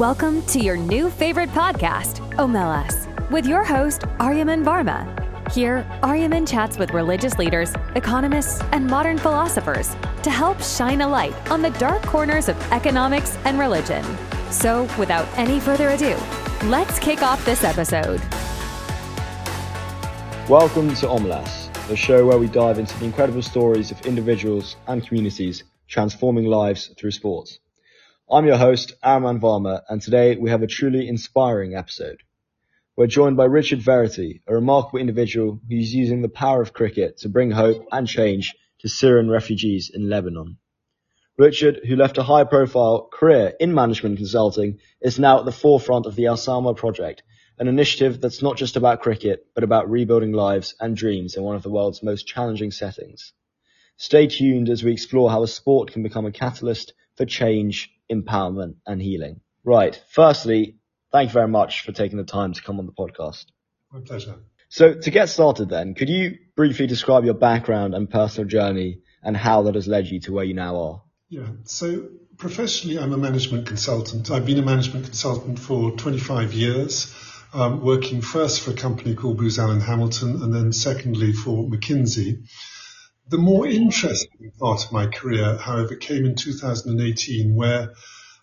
Welcome to your new favorite podcast, Omelas, with your host, Aryaman Varma. Here, Aryaman chats with religious leaders, economists, and modern philosophers to help shine a light on the dark corners of economics and religion. So, without any further ado, let's kick off this episode. Welcome to Omelas, the show where we dive into the incredible stories of individuals and communities transforming lives through sports. I'm your host, Aryaman Varma, and today we have a truly inspiring episode. We're joined by Richard Verity, a remarkable individual who's using the power of cricket to bring hope and change to Syrian refugees in Lebanon. Richard, who left a high profile career in management consulting, is now at the forefront of the Al Sama project, an initiative that's not just about cricket, but about rebuilding lives and dreams in one of the world's most challenging settings. Stay tuned as we explore how a sport can become a catalyst for change empowerment and healing. Right. Firstly, thank you very much for taking the time to come on the podcast. My pleasure. So to get started then, could you briefly describe your background and personal journey and how that has led you to where you now are? Yeah. So professionally, I'm a management consultant. I've been a management consultant for 25 years, um, working first for a company called Booz Allen Hamilton and then secondly for McKinsey. The more interesting part of my career, however, came in 2018 where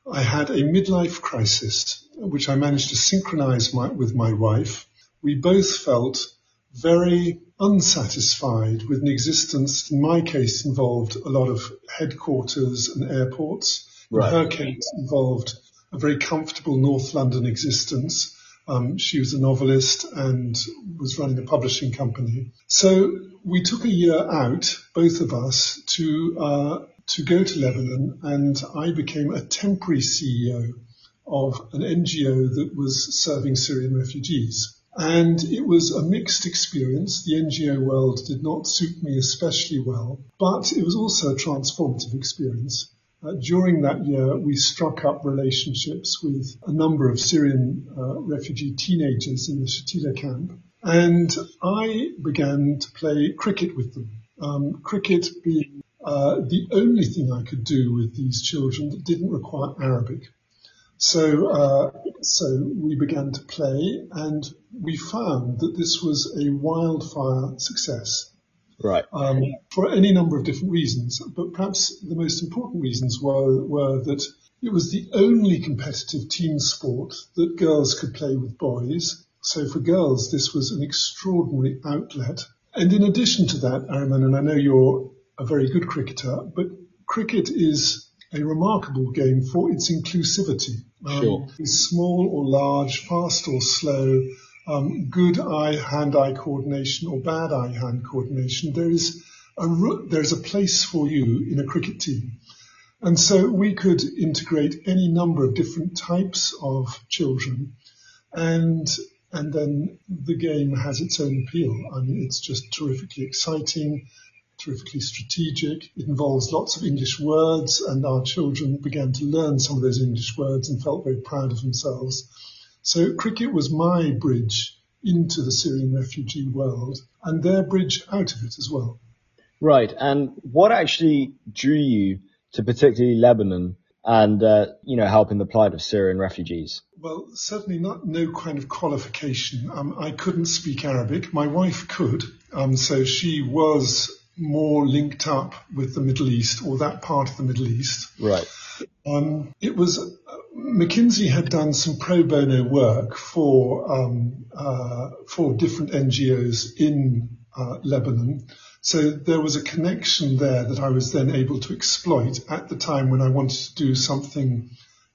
I had a midlife crisis, which I managed to synchronize my, with my wife. We both felt very unsatisfied with an existence, in my case, involved a lot of headquarters and airports. Right. In her case, involved a very comfortable North London existence um, she was a novelist and was running a publishing company. So we took a year out, both of us, to uh, to go to Lebanon, and I became a temporary CEO of an NGO that was serving Syrian refugees. And it was a mixed experience. The NGO world did not suit me especially well, but it was also a transformative experience. Uh, during that year, we struck up relationships with a number of Syrian uh, refugee teenagers in the Shatila camp, and I began to play cricket with them. Um, cricket being uh, the only thing I could do with these children that didn't require Arabic. So, uh, so we began to play, and we found that this was a wildfire success. Right. Um, for any number of different reasons, but perhaps the most important reasons were, were that it was the only competitive team sport that girls could play with boys. So for girls, this was an extraordinary outlet. And in addition to that, Aryaman, and I know you're a very good cricketer, but cricket is a remarkable game for its inclusivity. Um, sure. Small or large, fast or slow, Um, good eye-hand-eye coordination or bad eye-hand coordination, there is a there is a place for you in a cricket team. And so we could integrate any number of different types of children and and then the game has its own appeal. I mean, it's just terrifically exciting, terrifically strategic. It involves lots of English words and our children began to learn some of those English words and felt very proud of themselves. So cricket was my bridge into the Syrian refugee world and their bridge out of it as well. Right. And what actually drew you to particularly Lebanon and, uh, you know, helping the plight of Syrian refugees? Well, certainly not no kind of qualification. Um, I couldn't speak Arabic. My wife could. Um, so she was more linked up with the Middle East or that part of the Middle East. Right. Um, it was McKinsey had done some pro bono work for um, uh, for different NGOs in uh, Lebanon. So there was a connection there that I was then able to exploit at the time when I wanted to do something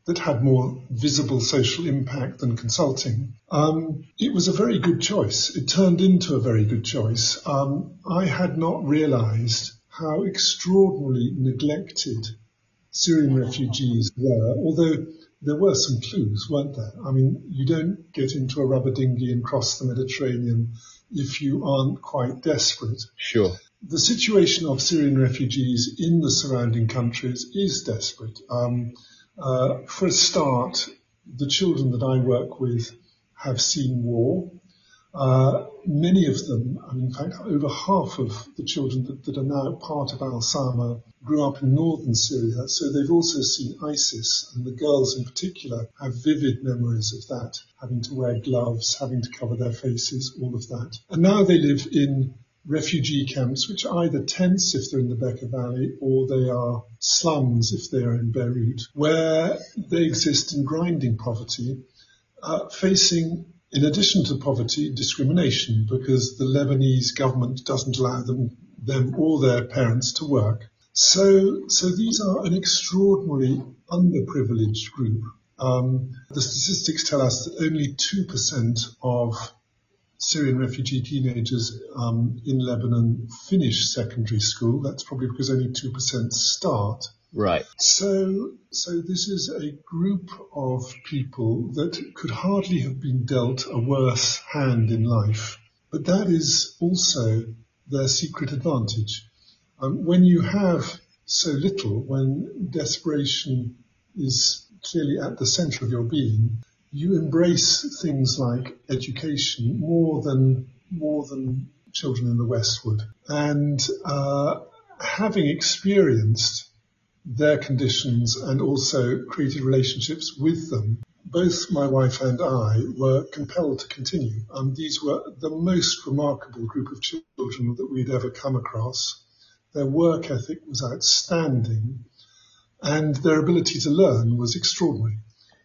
that had more visible social impact than consulting. Um, it was a very good choice. It turned into a very good choice. Um, I had not realized how extraordinarily neglected Syrian refugees were, although there were some clues, weren't there? I mean, you don't get into a rubber dinghy and cross the Mediterranean if you aren't quite desperate. Sure. The situation of Syrian refugees in the surrounding countries is desperate. Um, uh, for a start, the children that I work with have seen war. Uh, many of them, and in fact, over half of the children that, that, are now part of Al Sama grew up in northern Syria, so they've also seen ISIS, and the girls in particular have vivid memories of that, having to wear gloves, having to cover their faces, all of that. And now they live in refugee camps, which are either tents if they're in the Bekaa Valley or they are slums if they are in Beirut, where they exist in grinding poverty, uh, facing in addition to poverty, discrimination because the Lebanese government doesn't allow them, them or their parents to work. So, so these are an extraordinarily underprivileged group. Um, the statistics tell us that only 2% of Syrian refugee teenagers um, in Lebanon finish secondary school. That's probably because only 2% start. Right. So, so this is a group of people that could hardly have been dealt a worse hand in life, but that is also their secret advantage. Um, when you have so little, when desperation is clearly at the center of your being, you embrace things like education more than more than children in the West would, and uh, having experienced their conditions and also created relationships with them. Both my wife and I were compelled to continue. Um, these were the most remarkable group of children that we'd ever come across. Their work ethic was outstanding and their ability to learn was extraordinary.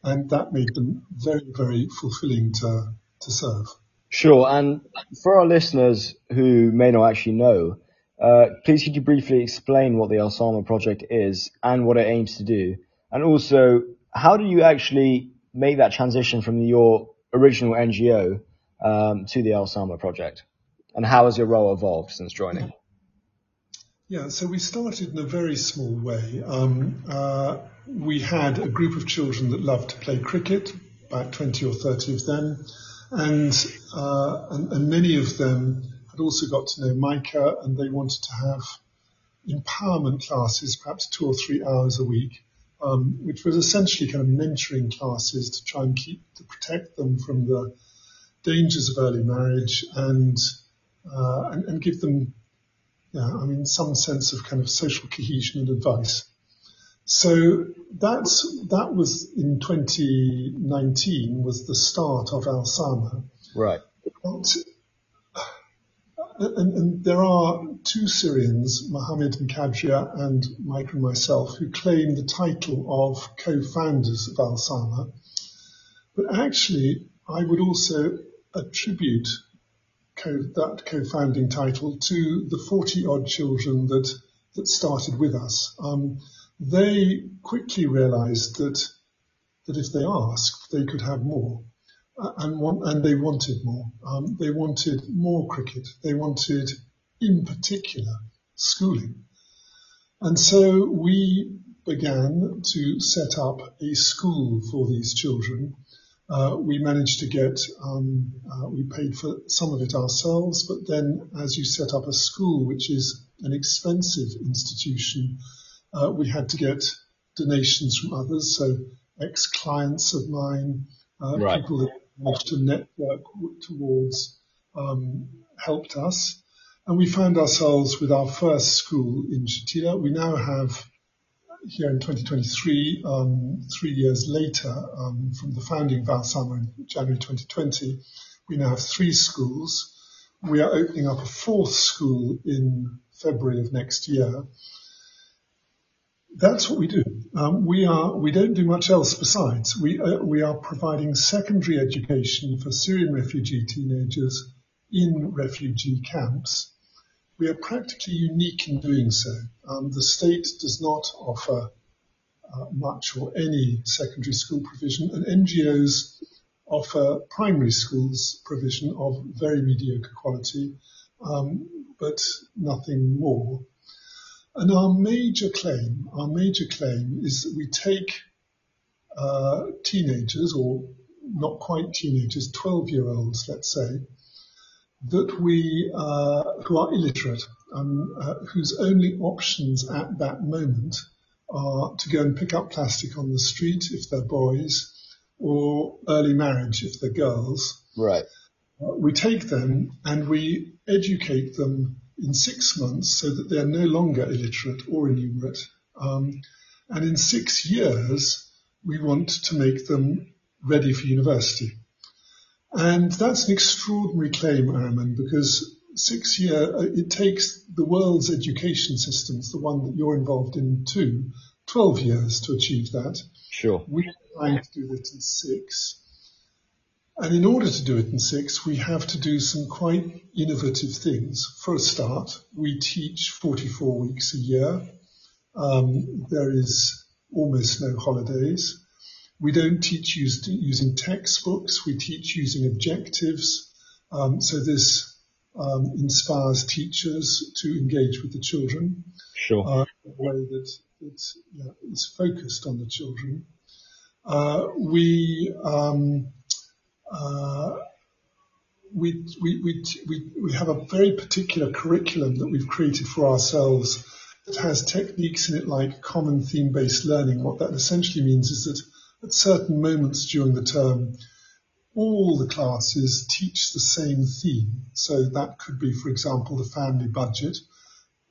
And that made them very, very fulfilling to, to serve. Sure. And for our listeners who may not actually know, please could you briefly explain what the Al Sama project is and what it aims to do? And also, how do you actually make that transition from your original NGO um, to the Al Sama project? And how has your role evolved since joining? Yeah, so we started in a very small way. Um, uh, we had a group of children that loved to play cricket, about 20 or 30 of them, and, uh, and, and many of them had also got to know Meike and they wanted to have empowerment classes, perhaps two or three hours a week, um, which was essentially kind of mentoring classes to try and keep, to protect them from the dangers of early marriage and, uh, and, and give them, yeah, I mean, some sense of kind of social cohesion and advice. So that's, that was in 2019 was the start of Al Sama. Right. But and, and, there are two Syrians, Mohammed and Kadria and Meike and myself, who claim the title of co-founders of Al Sama. But actually, I would also attribute co- that co-founding title to the 40 odd children that, that started with us. Um, they quickly realized that, that if they asked, they could have more and, want, and they wanted more. Um, they wanted more cricket. They wanted, in particular, schooling. And so we began to set up a school for these children. Uh, we managed to get, um, uh, we paid for some of it ourselves, but then as you set up a school, which is an expensive institution, uh, we had to get donations from others. So ex-clients of mine, uh, right. people that to network towards um, helped us. And we found ourselves with our first school in Shatila. We now have here in 2023, um, three years later um, from the founding of Al Sama in January 2020, we now have three schools. We are opening up a fourth school in February of next year. That's what we do. Um, we are we don't do much else besides. We uh, we are providing secondary education for Syrian refugee teenagers in refugee camps. We are practically unique in doing so. Um, the state does not offer uh, much or any secondary school provision, and NGOs offer primary schools provision of very mediocre quality, um, but nothing more. And our major claim, our major claim is that we take uh, teenagers, or not quite teenagers, 12 year olds, let's say, that we, uh, who are illiterate, um, uh, whose only options at that moment are to go and pick up plastic on the street if they're boys, or early marriage if they're girls. Right. Uh, we take them and we educate them in six months so that they're no longer illiterate or illiterate. Um, and in six years, we want to make them ready for university. And that's an extraordinary claim, Aryaman, because six year, uh, it takes the world's education systems, the one that you're involved in too, 12 years to achieve that. Sure. We're trying to do it in six. And in order to do it in six, we have to do some quite innovative things. For a start, we teach 44 weeks a year. Um, there is almost no holidays. We don't teach used, using textbooks. We teach using objectives. Um, so this um, inspires teachers to engage with the children. Sure. Uh, in a way that it's, yeah, is focused on the children. Uh, we um, we, we, we, we, we have a very particular curriculum that we've created for ourselves that has techniques in it like common theme-based learning. What that essentially means is that at certain moments during the term, all the classes teach the same theme. So that could be, for example, the family budget.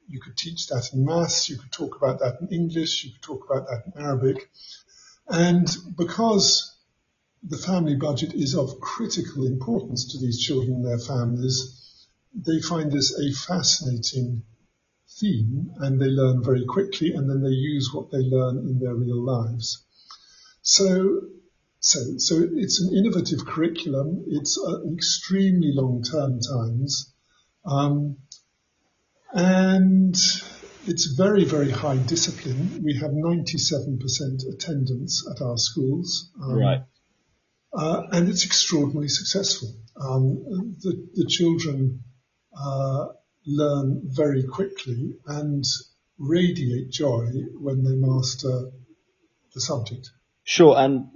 You could teach that in maths, you could talk about that in English, you could talk about that in Arabic. And because the family budget is of critical importance to these children and their families. They find this a fascinating theme and they learn very quickly and then they use what they learn in their real lives. So, so, so it's an innovative curriculum. It's uh, extremely long-term times. Um, and it's very, very high discipline. We have 97% attendance at our schools. Um, right. Uh, and it's extraordinarily successful. Um, the, the, children uh, learn very quickly and radiate joy when they master the subject. Sure. And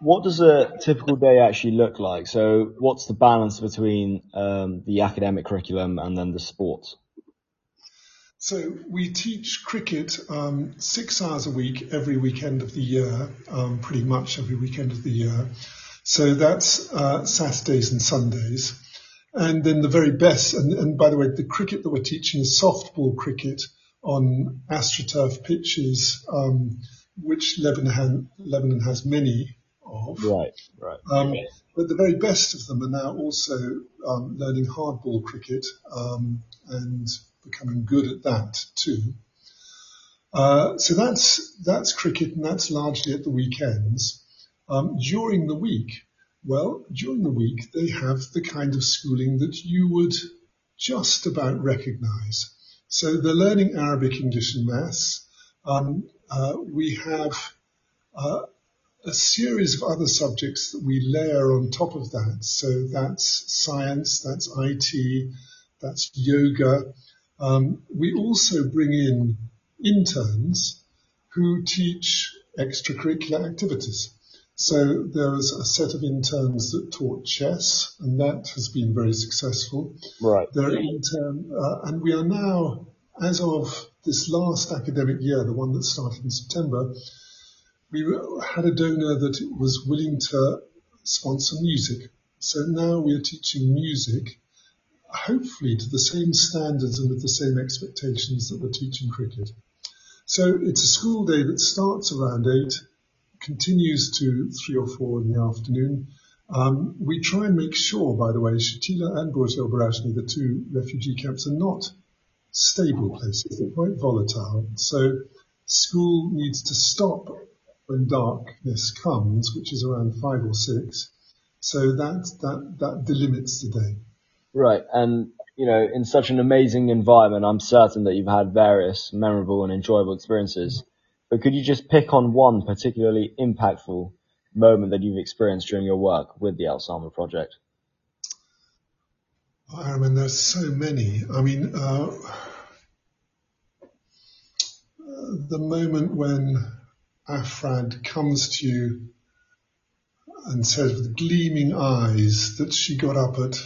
what does a typical day actually look like? So, what's the balance between um, the academic curriculum and then the sports? So we teach cricket um, six hours a week every weekend of the year, um, pretty much every weekend of the year. So that's uh, Saturdays and Sundays. And then the very best, and, and, by the way, the cricket that we're teaching is softball cricket on AstroTurf pitches, um, which Lebanon, Lebanon, has many of. Right, right. Um, but the very best of them are now also um, learning hardball cricket um, and becoming good at that too. Uh, so that's that's cricket, and that's largely at the weekends. Um, during the week, well, during the week, they have the kind of schooling that you would just about recognize. So they're learning Arabic, English, and maths. Um, uh, we have uh, a series of other subjects that we layer on top of that. So that's science, that's IT, that's yoga. Um, we also bring in interns who teach extracurricular activities. So there was a set of interns that taught chess, and that has been very successful. Right. There are intern, uh, and we are now, as of this last academic year, the one that started in September, we had a donor that was willing to sponsor music. So now we are teaching music, hopefully to the same standards and with the same expectations that we're teaching cricket. So it's a school day that starts around eight continues to three or four in the afternoon. Um, we try and make sure, by the way, Shatila and Burj Barajneh, the two refugee camps, are not stable places. They're quite volatile. So school needs to stop when darkness comes, which is around five or six. So that, that, that delimits the day. Right. And, you know, in such an amazing environment, I'm certain that you've had various memorable and enjoyable experiences. But could you just pick on one particularly impactful moment that you've experienced during your work with the Al Sama project? I mean, there's so many. I mean, uh, the moment when Afrad comes to you and says with gleaming eyes that she got up at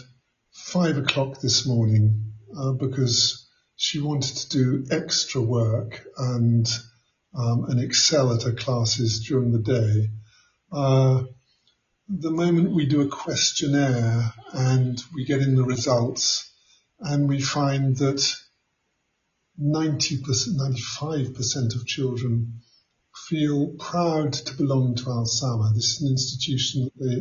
five o'clock this morning uh, because she wanted to do extra work and um, and excel at her classes during the day. Uh, the moment we do a questionnaire and we get in the results and we find that 90%, 95% of children feel proud to belong to Al Sama. This is an institution that they,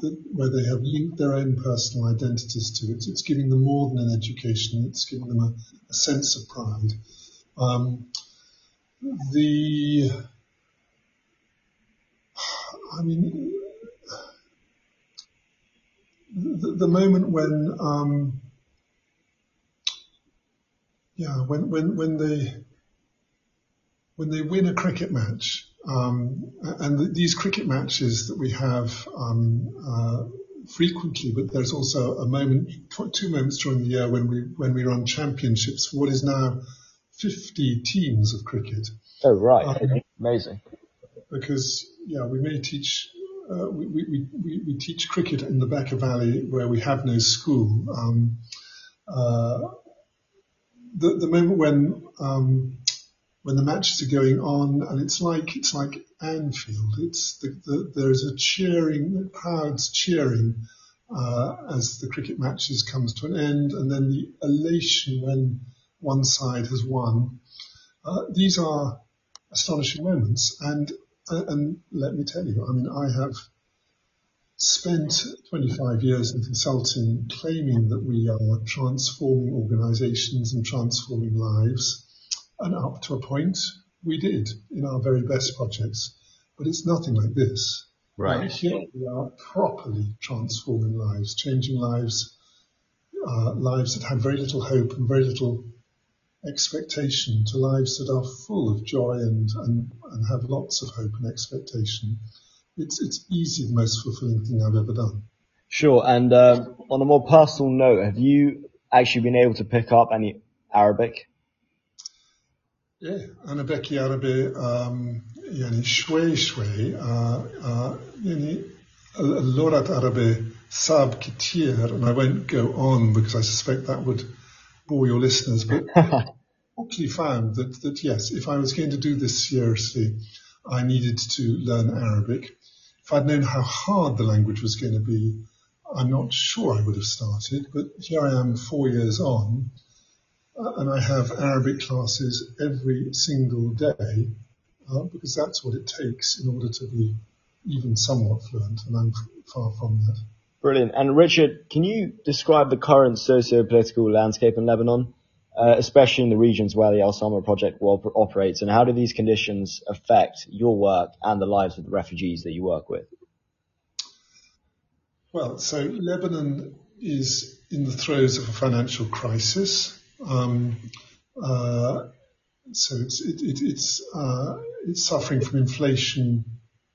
that, where they have linked their own personal identities to it. It's giving them more than an education. It's giving them a, a sense of pride. Um, the, I mean, the, the moment when, um, yeah, when, when, when they, when they win a cricket match, um, and th- these cricket matches that we have um, uh, frequently, but there's also a moment, two moments during the year when we when we run championships. What is now 50 teams of cricket. Oh right, um, amazing. Because yeah, we may teach. Uh, we, we, we, we, teach cricket in the Bekaa Valley where we have no school. Um, uh, the, the moment when um, when the matches are going on, and it's like it's like Anfield. It's the, the, there's a cheering, crowds cheering uh, as the cricket matches comes to an end, and then the elation when one side has won. Uh, these are astonishing moments, and uh, and let me tell you, I mean, I have spent 25 years in consulting, claiming that we are transforming organisations and transforming lives. And up to a point, we did in our very best projects, but it's nothing like this. Right. here we are properly transforming lives, changing lives, uh, lives that had very little hope and very little expectation to lives that are full of joy and, and, and have lots of hope and expectation. It's, it's easily the most fulfilling thing I've ever done. Sure. And um, on a more personal note, have you actually been able to pick up any Arabic? ايه انا بحكي عربي يعني شوي شوي يعني اللغة العربية صعب كتير and I won't go on because I suspect that would bore your listeners but actually found that, that yes if I was going to do this seriously I needed to learn Arabic if I'd known how hard the language was going to be I'm not sure I would have started but here I am four years on and I have Arabic classes every single day uh, because that's what it takes in order to be even somewhat fluent, and I'm far from that. Brilliant. And Richard, can you describe the current socio-political landscape in Lebanon, uh, especially in the regions where the Al Sama project operates, and how do these conditions affect your work and the lives of the refugees that you work with? Well, so Lebanon is in the throes of a financial crisis. Um, uh, so it's it, it, it's uh, it's suffering from inflation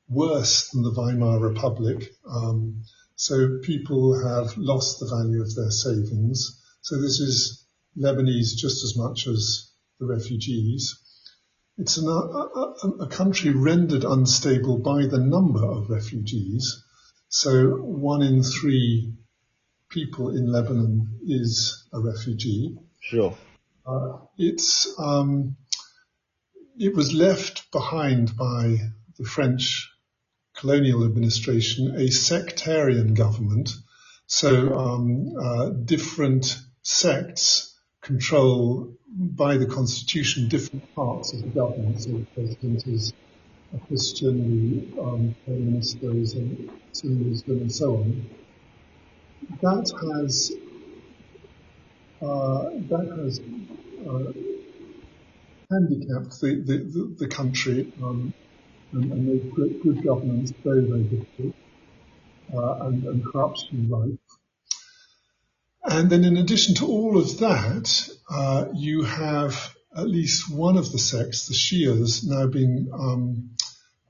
worse than the Weimar Republic. Um, so people have lost the value of their savings. So this is Lebanese just as much as the refugees. It's an, a, a, a country rendered unstable by the number of refugees. So one in three people in Lebanon is a refugee. Sure. Uh, it's um, it was left behind by the French colonial administration a sectarian government. So um, uh, different sects control by the constitution different parts of the government. So the president is a Christian, the um, prime minister is a Muslim, and so on. That has uh, that has uh, handicapped the, the, the country um, and, and, made good, good, governance very, very difficult uh, and, and, corruption rife. And then in addition to all of that, uh, you have at least one of the sects, the Shias, now being um,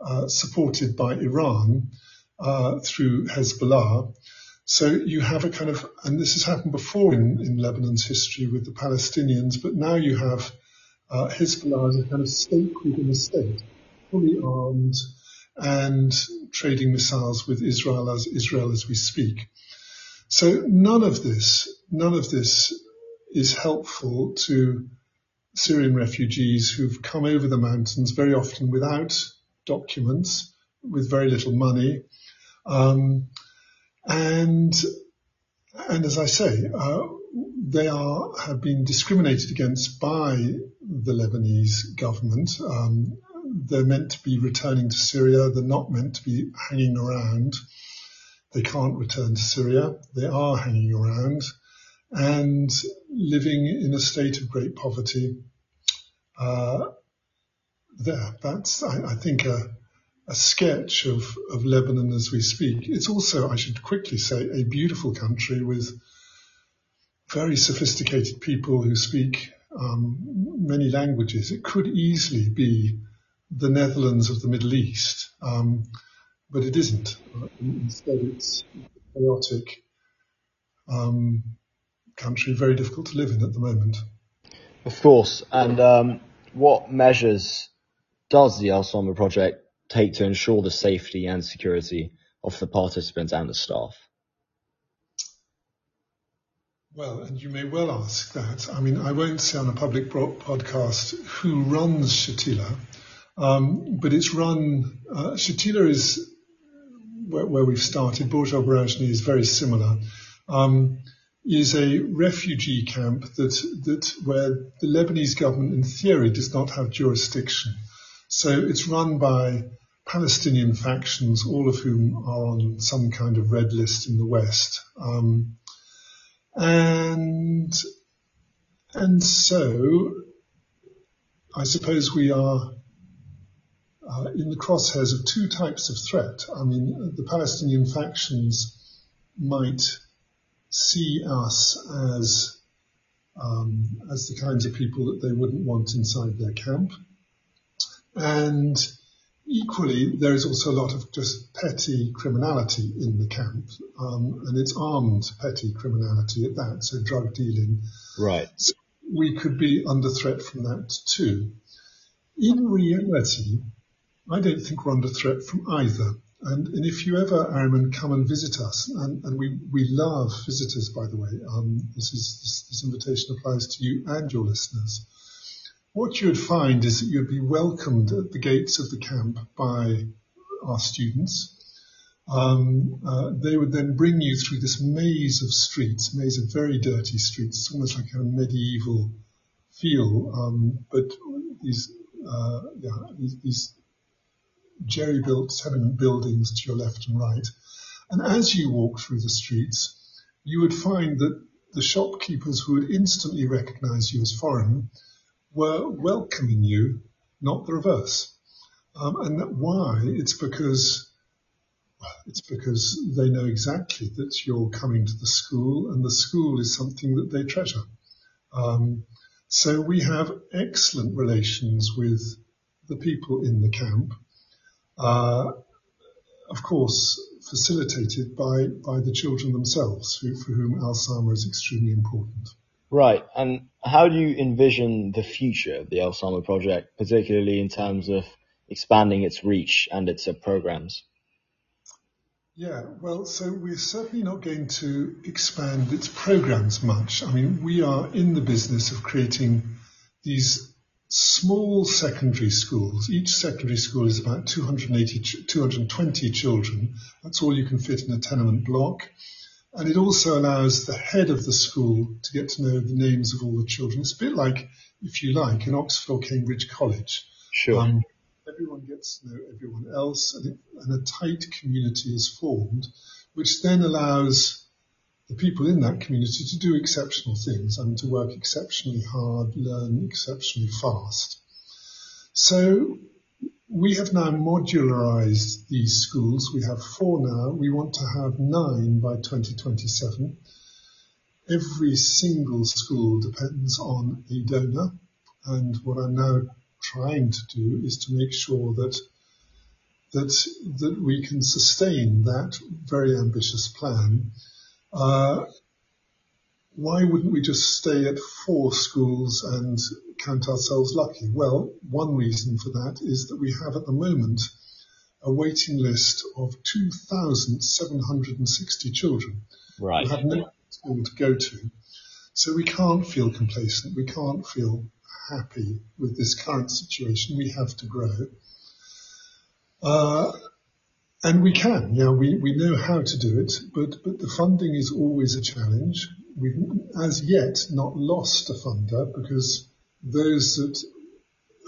uh, supported by Iran uh, through Hezbollah, so you have a kind of, and this has happened before in, in Lebanon's history with the Palestinians, but now you have uh, Hezbollah as a kind of state within a state, fully armed and trading missiles with Israel as Israel as we speak. So none of this, none of this is helpful to Syrian refugees who've come over the mountains very often without documents, with very little money, Um, and and as I say, uh, they are have been discriminated against by the Lebanese government. Um, they're meant to be returning to Syria. They're not meant to be hanging around. They can't return to Syria. They are hanging around and living in a state of great poverty. Uh, there, that's I, I think a, a sketch of, of Lebanon as we speak. It's also, I should quickly say, a beautiful country with very sophisticated people who speak um, many languages. It could easily be the Netherlands of the Middle East, um, but it isn't. Instead, it's a chaotic um, country, very difficult to live in at the moment. Of course. And um, what measures does the Al Sama project take to ensure the safety and security of the participants and the staff? Well, and you may well ask that. I mean, I won't say on a public podcast who runs Shatila, um, but it's run, uh, Shatila is where, where, we've started. Burj Al Barajneh is very similar. Um, is a refugee camp that, that where the Lebanese government in theory does not have jurisdiction. So it's run by Palestinian factions, all of whom are on some kind of red list in the West. Um, and, and so I suppose we are uh, in the crosshairs of two types of threat. I mean, the Palestinian factions might see us as um, as the kinds of people that they wouldn't want inside their camp. And equally, there is also a lot of just petty criminality in the camp, um, and it's armed petty criminality at that, so drug dealing. Right. So we could be under threat from that too. In reality, I don't think we're under threat from either. And, and if you ever, Aryaman, come and visit us, and, and we, we love visitors, by the way, um, this, is, this, this invitation applies to you and your listeners. What you would find is that you'd be welcomed at the gates of the camp by our students. Um, uh, they would then bring you through this maze of streets, maze of very dirty streets. It's almost like a medieval feel, um, but these, uh, yeah, these, these jerry-built tenement buildings to your left and right. And as you walk through the streets, you would find that the shopkeepers who would instantly recognize you as foreign were welcoming you, not the reverse. Um, and that why? It's because it's because they know exactly that you're coming to the school, and the school is something that they treasure. Um, so we have excellent relations with the people in the camp, of course, facilitated by, by the children themselves, who, for whom Al Sama is extremely important. Right. And how do you envision the future of the Al Sama project, particularly in terms of expanding its reach and its uh, programs? Yeah, well, so we're certainly not going to expand its programs much. I mean, we are in the business of creating these small secondary schools. Each secondary school is about 280, 220 children. That's all you can fit in a tenement block. And it also allows the head of the school to get to know the names of all the children. It's a bit like, if you like, an Oxford or Cambridge college. Sure. Um, everyone gets to know everyone else and, it, and a tight community is formed, which then allows the people in that community to do exceptional things and to work exceptionally hard, learn exceptionally fast. So we have now modularized these schools. We have four now. We want to have nine by 2027. Every single school depends on a donor. And what I'm now trying to do is to make sure that that that we can sustain that very ambitious plan why wouldn't we just stay at four schools and count ourselves lucky? Well, one reason for that is that we have at the moment a waiting list of 2,760 children right. who have no school to go to. So we can't feel complacent. We can't feel happy with this current situation. We have to grow. Uh, and we can, yeah, we, we know how to do it, but, but the funding is always a challenge. We've as yet not lost a funder because those that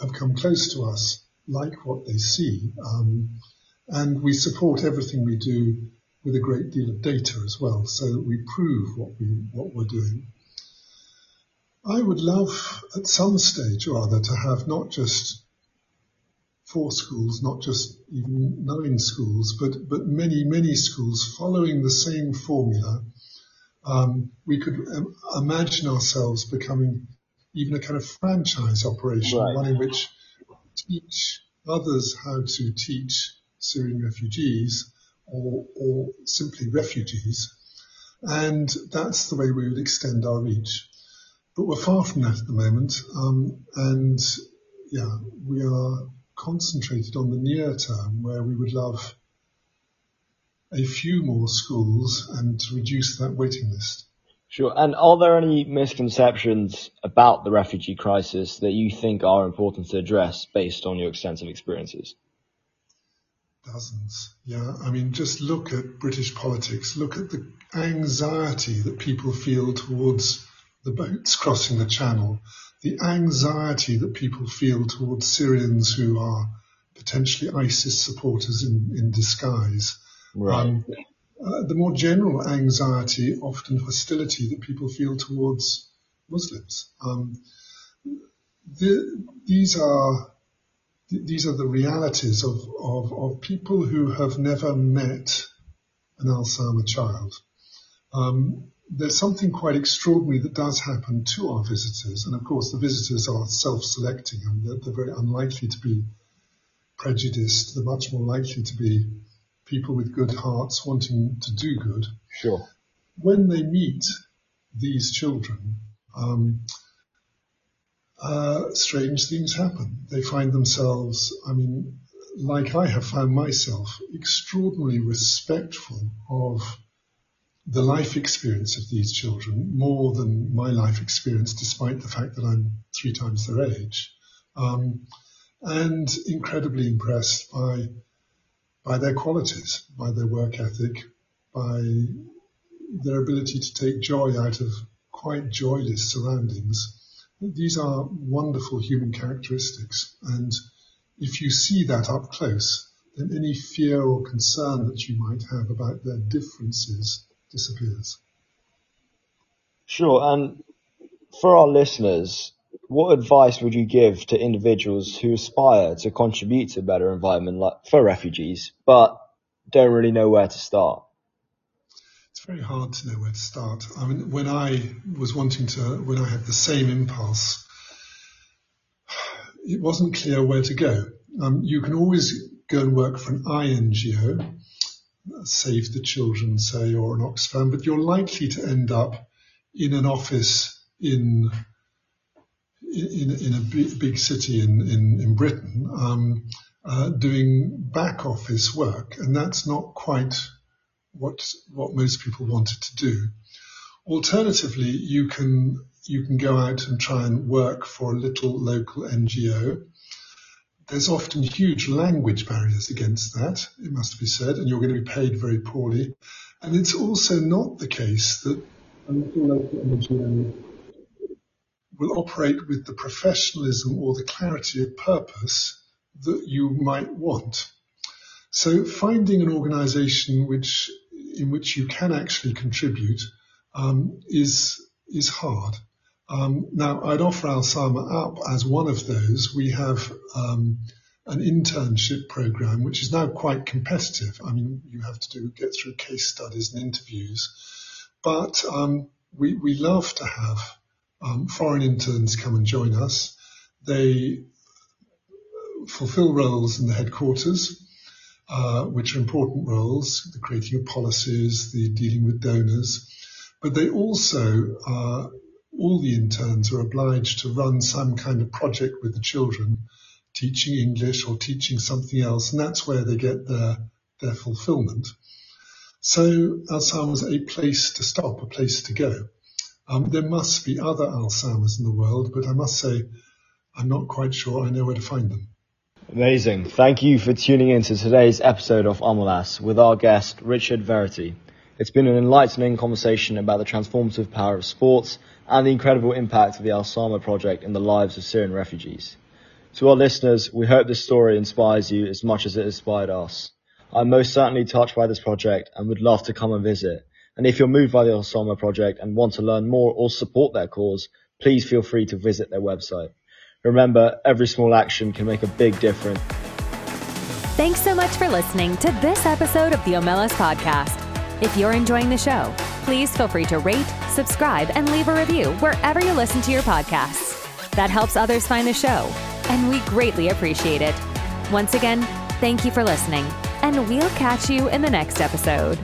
have come close to us like what they see. Um, and we support everything we do with a great deal of data as well, so that we prove what we what we're doing. I would love at some stage or other to have not just four schools, not just even nine schools, but but many many schools following the same formula. Um, we could um, imagine ourselves becoming even a kind of franchise operation, right. one in which teach others how to teach Syrian refugees or, or simply refugees. And that's the way we would extend our reach. But we're far from that at the moment. Um, and yeah, we are concentrated on the near term where we would love a few more schools and to reduce that waiting list. Sure. And are there any misconceptions about the refugee crisis that you think are important to address based on your extensive experiences? Dozens. Yeah. I mean, just look at British politics. Look at the anxiety that people feel towards the boats crossing the channel, the anxiety that people feel towards Syrians who are potentially ISIS supporters in, in disguise. Right. Um, uh, the more general anxiety, often hostility that people feel towards Muslims. Um, the, these are these are the realities of, of, of, people who have never met an Al-Sama child. Um, there's something quite extraordinary that does happen to our visitors, and of course the visitors are self-selecting and they're, they're very unlikely to be prejudiced. They're much more likely to be people with good hearts wanting to do good. Sure. When they meet these children, um, uh, strange things happen. They find themselves, I mean, like I have found myself, extraordinarily respectful of the life experience of these children, more than my life experience, despite the fact that I'm three times their age, um, and incredibly impressed by by their qualities, by their work ethic, by their ability to take joy out of quite joyless surroundings. These are wonderful human characteristics. And if you see that up close, then any fear or concern that you might have about their differences disappears. Sure. And for our listeners, what advice would you give to individuals who aspire to contribute to a better environment like, for refugees, but don't really know where to start? It's very hard to know where to start. I mean, when I was wanting to, when I had the same impulse, it wasn't clear where to go. Um, you can always go and work for an INGO, Save the Children, say, or an Oxfam, but you're likely to end up in an office in in, in a big, city in, in, in Britain um, uh, doing back office work, and that's not quite what what most people wanted to do. Alternatively, you can you can go out and try and work for a little local NGO. There's often huge language barriers against that, it must be said, and you're going to be paid very poorly. And it's also not the case that local will operate with the professionalism or the clarity of purpose that you might want. So finding an organization which, in which you can actually contribute, um, is, is hard. Um, now, I'd offer Al-Sama up as one of those. We have um, an internship program, which is now quite competitive. I mean, you have to do get through case studies and interviews, but um, we we love to have um, foreign interns come and join us. They fulfill roles in the headquarters, uh, which are important roles, the creating of policies, the dealing with donors, but they also, uh, all the interns are obliged to run some kind of project with the children, teaching English or teaching something else, and that's where they get their, their fulfillment. So Al-Sama was a place to stop, a place to go. Um, there must be other Al-Samas in the world, but I must say I'm not quite sure I know where to find them. Amazing. Thank you for tuning in to today's episode of Omelas with our guest, Richard Verity. It's been an enlightening conversation about the transformative power of sports and the incredible impact of the Al Sama project in the lives of Syrian refugees. To our listeners, we hope this story inspires you as much as it inspired us. I'm most certainly touched by this project and would love to come and visit. And if you're moved by the Al Sama project and want to learn more or support their cause, please feel free to visit their website. Remember, every small action can make a big difference. Thanks so much for listening to this episode of the Omelas Podcast. If you're enjoying the show, please feel free to rate, subscribe, and leave a review wherever you listen to your podcasts. That helps others find the show, and we greatly appreciate it. Once again, thank you for listening, and we'll catch you in the next episode.